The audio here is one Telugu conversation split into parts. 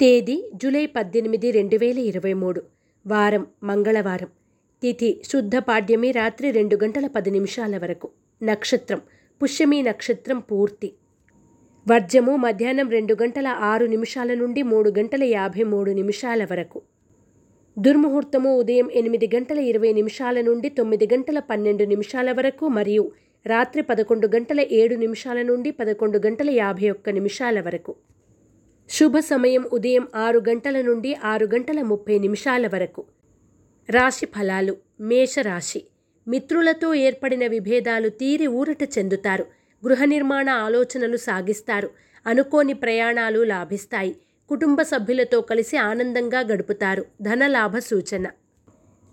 తేదీ జూలై పద్దెనిమిది రెండు వేల ఇరవై మూడు. వారం మంగళవారం. తిథి శుద్ధ పాడ్యమి రాత్రి రెండు గంటల పది నిమిషాల వరకు. నక్షత్రం పుష్యమి నక్షత్రం పూర్తి. వర్జము మధ్యాహ్నం రెండు గంటల ఆరు నిమిషాల నుండి మూడు గంటల యాభై మూడు నిమిషాల వరకు. దుర్ముహూర్తము ఉదయం ఎనిమిది గంటల ఇరవై నిమిషాల నుండి తొమ్మిది గంటల పన్నెండు నిమిషాల వరకు మరియు రాత్రి పదకొండు గంటల ఏడు నిమిషాల నుండి పదకొండు గంటల యాభై ఒక్క నిమిషాల వరకు. శుభ సమయం ఉదయం ఆరు గంటల నుండి ఆరు గంటల ముప్పై నిమిషాల వరకు. రాశి ఫలాలు. మేషరాశి. మిత్రులతో ఏర్పడిన విభేదాలు తీరి ఊరట చెందుతారు. గృహ నిర్మాణ ఆలోచనలు సాగిస్తారు. అనుకోని ప్రయాణాలు లాభిస్తాయి. కుటుంబ సభ్యులతో కలిసి ఆనందంగా గడుపుతారు. ధనలాభ సూచన.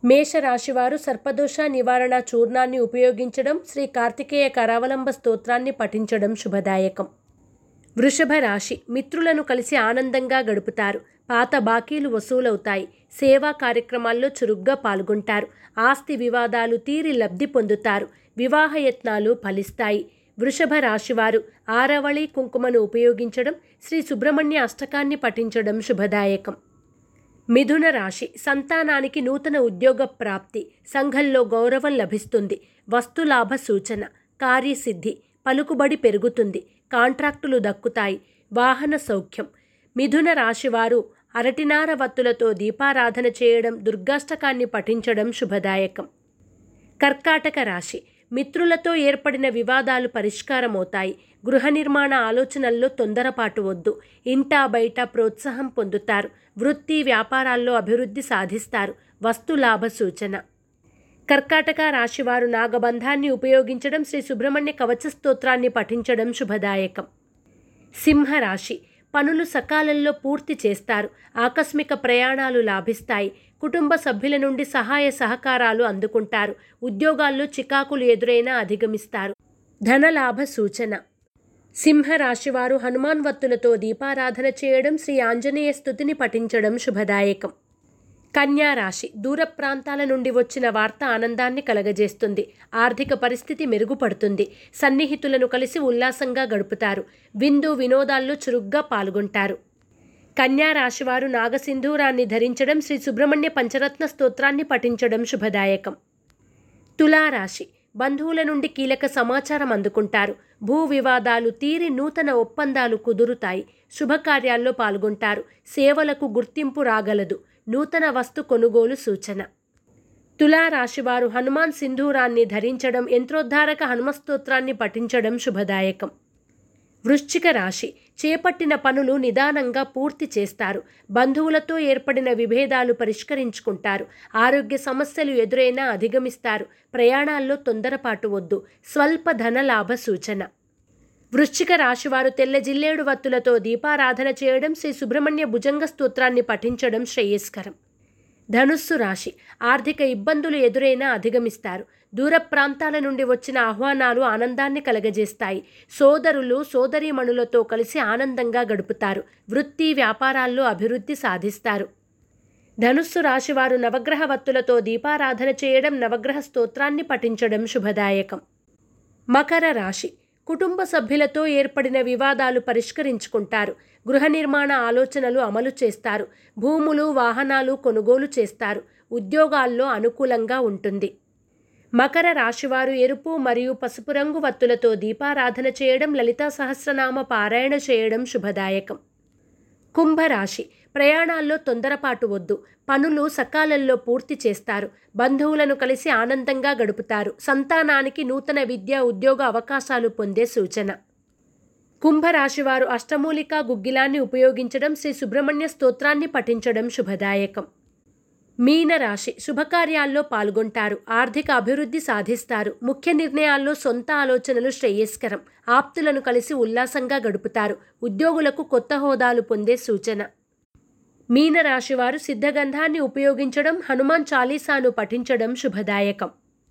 మేషరాశివారు సర్పదోష నివారణ చూర్ణాన్ని ఉపయోగించడం శ్రీ కార్తికేయ కరావలంబ స్తోత్రాన్ని పఠించడం శుభదాయకం. వృషభ రాశి మిత్రులను కలిసి ఆనందంగా గడుపుతారు. పాత బాకీలు వసూలవుతాయి. సేవా కార్యక్రమాల్లో చురుగ్గా పాల్గొంటారు. ఆస్తి వివాదాలు తీరి లబ్ధి పొందుతారు. వివాహయత్నాలు ఫలిస్తాయి. వృషభ రాశివారు ఆరవళి కుంకుమను ఉపయోగించడం శ్రీ సుబ్రహ్మణ్య అష్టకాన్ని పఠించడం శుభదాయకం. మిథున రాశి సంతానానికి నూతన ఉద్యోగ ప్రాప్తి సంఘంలో గౌరవం లభిస్తుంది. వస్తులాభ సూచన కార్యసిద్ధి పలుకుబడి పెరుగుతుంది. కాంట్రాక్టులు దక్కుతాయి. వాహన సౌఖ్యం. మిథున రాశివారు అరటినార వత్తులతో దీపారాధన చేయడం దుర్గాష్టకాన్ని పఠించడం శుభదాయకం. కర్కాటక రాశి. మిత్రులతో ఏర్పడిన వివాదాలు పరిష్కారమవుతాయి. గృహ నిర్మాణ ఆలోచనల్లో తొందరపాటు వద్దు. ఇంటా బయట ప్రోత్సాహం పొందుతారు. వృత్తి వ్యాపారాల్లో అభివృద్ధి సాధిస్తారు. వస్తులాభ సూచన. కర్కాటక రాశివారు నాగబంధాన్ని ఉపయోగించడం శ్రీ సుబ్రహ్మణ్య కవచ స్తోత్రాన్ని పఠించడం శుభదాయకం. సింహరాశి. పనులు సకాలంలో పూర్తి చేస్తారు. ఆకస్మిక ప్రయాణాలు లాభిస్తాయి. కుటుంబ సభ్యుల నుండి సహాయ సహకారాలు అందుకుంటారు. ఉద్యోగాల్లో చికాకులు ఎదురైనా అధిగమిస్తారు. ధనలాభ సూచన. సింహరాశివారు హనుమాన్ వత్తులతో దీపారాధన చేయడం శ్రీ ఆంజనేయ స్థుతిని పఠించడం శుభదాయకం. కన్యా రాశి దూర ప్రాంతాల నుండి వచ్చిన వార్త ఆనందాన్ని కలగజేస్తుంది. ఆర్థిక పరిస్థితి మెరుగుపడుతుంది. సన్నిహితులను కలిసి ఉల్లాసంగా గడుపుతారు. విందు వినోదాల్లో చురుగ్గా పాల్గొంటారు. కన్యా రాశివారు నాగసింధూరాన్ని ధరించడం శ్రీ సుబ్రహ్మణ్య పంచరత్న స్తోత్రాన్ని పఠించడం శుభదాయకం. తులారాశి బంధువుల నుండి కీలక సమాచారం అందుకుంటారు. భూ వివాదాలు తీరి నూతన ఒప్పందాలు కుదురుతాయి. శుభకార్యాల్లో పాల్గొంటారు. సేవలకు గుర్తింపు రాగలదు. నూతన వస్తు కొనుగోలు సూచన. తులారాశివారు హనుమాన్ సింధూరాన్ని ధరించడం యంత్రోద్ధారక హనుమస్తోత్రాన్ని పఠించడం శుభదాయకం. వృశ్చిక రాశి. చేపట్టిన పనులు నిదానంగా పూర్తి చేస్తారు. బంధువులతో ఏర్పడిన విభేదాలు పరిష్కరించుకుంటారు. ఆరోగ్య సమస్యలు ఎదురైనా అధిగమిస్తారు. ప్రయాణాల్లో తొందరపాటు వద్దు. స్వల్ప ధన లాభ సూచన. వృశ్చిక రాశివారు తెల్ల జిల్లేడు వత్తులతో దీపారాధన చేయడం శ్రీ సుబ్రహ్మణ్య భుజంగ స్తోత్రాన్ని పఠించడం శ్రేయస్కరం. ధనుస్సు రాశి. ఆర్థిక ఇబ్బందులు ఎదురైనా అధిగమిస్తారు. దూర ప్రాంతాల నుండి వచ్చిన ఆహ్వానాలు ఆనందాన్ని కలగజేస్తాయి. సోదరులు సోదరీమణులతో కలిసి ఆనందంగా గడుపుతారు. వృత్తి వ్యాపారాల్లో అభివృద్ధి సాధిస్తారు. ధనుస్సు రాశివారు నవగ్రహ వత్తులతో దీపారాధన చేయడం నవగ్రహ స్తోత్రాన్ని పఠించడం శుభదాయకం. మకర రాశి. కుటుంబ సభ్యులతో ఏర్పడిన వివాదాలు పరిష్కరించుకుంటారు. గృహ నిర్మాణ ఆలోచనలు అమలు చేస్తారు. భూములు వాహనాలు కొనుగోలు చేస్తారు. ఉద్యోగాల్లో అనుకూలంగా ఉంటుంది. మకర రాశివారు ఎరుపు మరియు పసుపు రంగు వత్తులతో దీపారాధన చేయడం లలితా సహస్రనామ పారాయణ చేయడం శుభదాయకం. కుంభరాశి. ప్రయాణాల్లో తొందరపాటు వద్దు. పనులు సకాలంలో పూర్తి చేస్తారు. బంధువులను కలిసి ఆనందంగా గడుపుతారు. సంతానానికి నూతన విద్య ఉద్యోగ అవకాశాలు పొందే సూచన. కుంభరాశివారు అష్టమూలిక గుగ్గిలాన్ని ఉపయోగించడం శ్రీ సుబ్రహ్మణ్య స్తోత్రాన్ని పఠించడం శుభదాయకం. మీనరాశి శుభకార్యాల్లో పాల్గొంటారు ఆర్థిక అభివృద్ధి సాధిస్తారు ముఖ్య నిర్ణయాల్లో సొంత ఆలోచనలు శ్రేయస్కరం ఆప్తులను కలిసి ఉల్లాసంగా గడుపుతారు ఉద్యోగులకు కొత్త హోదాలు పొందే సూచన. మీనరాశివారు సిద్ధగంధాన్ని ఉపయోగించడం హనుమాన్ చాలీసాను పఠించడం శుభదాయకం.